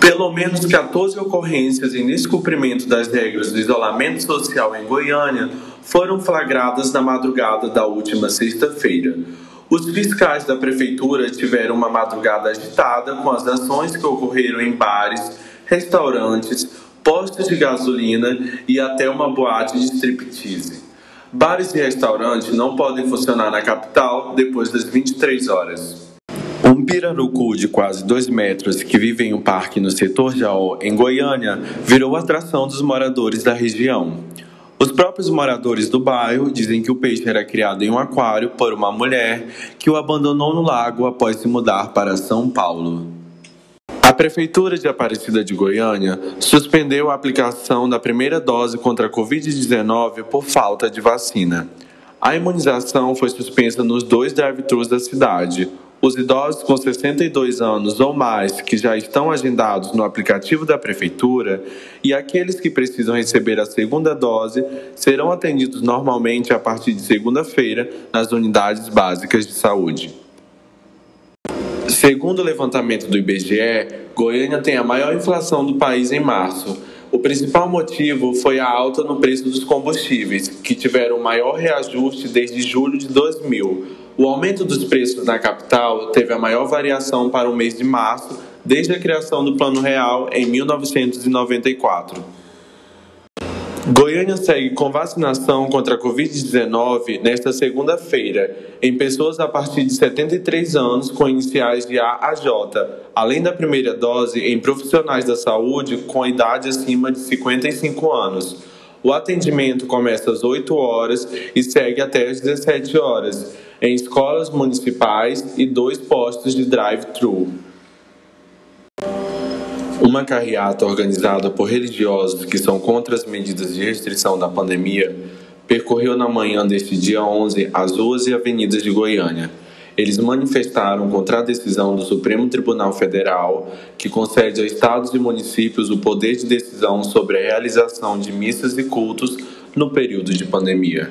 Pelo menos 14 ocorrências em descumprimento das regras do isolamento social em Goiânia foram flagradas na madrugada da última sexta-feira. Os fiscais da prefeitura tiveram uma madrugada agitada com as ações que ocorreram em bares, restaurantes, postos de gasolina e até uma boate de striptease. Bares e restaurantes não podem funcionar na capital depois das 23 horas. Um pirarucu de quase 2 metros que vive em um parque no setor Jaó, em Goiânia, virou atração dos moradores da região. Os próprios moradores do bairro dizem que o peixe era criado em um aquário por uma mulher que o abandonou no lago após se mudar para São Paulo. A Prefeitura de Aparecida de Goiânia suspendeu a aplicação da primeira dose contra a Covid-19 por falta de vacina. A imunização foi suspensa nos dois drive-thrus da cidade, os idosos com 62 anos ou mais que já estão agendados no aplicativo da Prefeitura e aqueles que precisam receber a segunda dose serão atendidos normalmente a partir de segunda-feira nas unidades básicas de saúde. Segundo o levantamento do IBGE, Goiânia tem a maior inflação do país em março. O principal motivo foi a alta no preço dos combustíveis, que tiveram o maior reajuste desde julho de 2000 o aumento dos preços na capital teve a maior variação para o mês de março desde a criação do Plano Real em 1994. Goiânia segue com vacinação contra a Covid-19 nesta segunda-feira, em pessoas a partir de 73 anos com iniciais de A a J, além da primeira dose em profissionais da saúde com idade acima de 55 anos. O atendimento começa às 8 horas e segue até às 17 horas em escolas municipais e dois postos de drive-thru. Uma carreata organizada por religiosos que são contra as medidas de restrição da pandemia percorreu na manhã deste dia 11 as ruas e avenidas de Goiânia. Eles manifestaram contra a decisão do Supremo Tribunal Federal, que concede a estados e municípios o poder de decisão sobre a realização de missas e cultos no período de pandemia.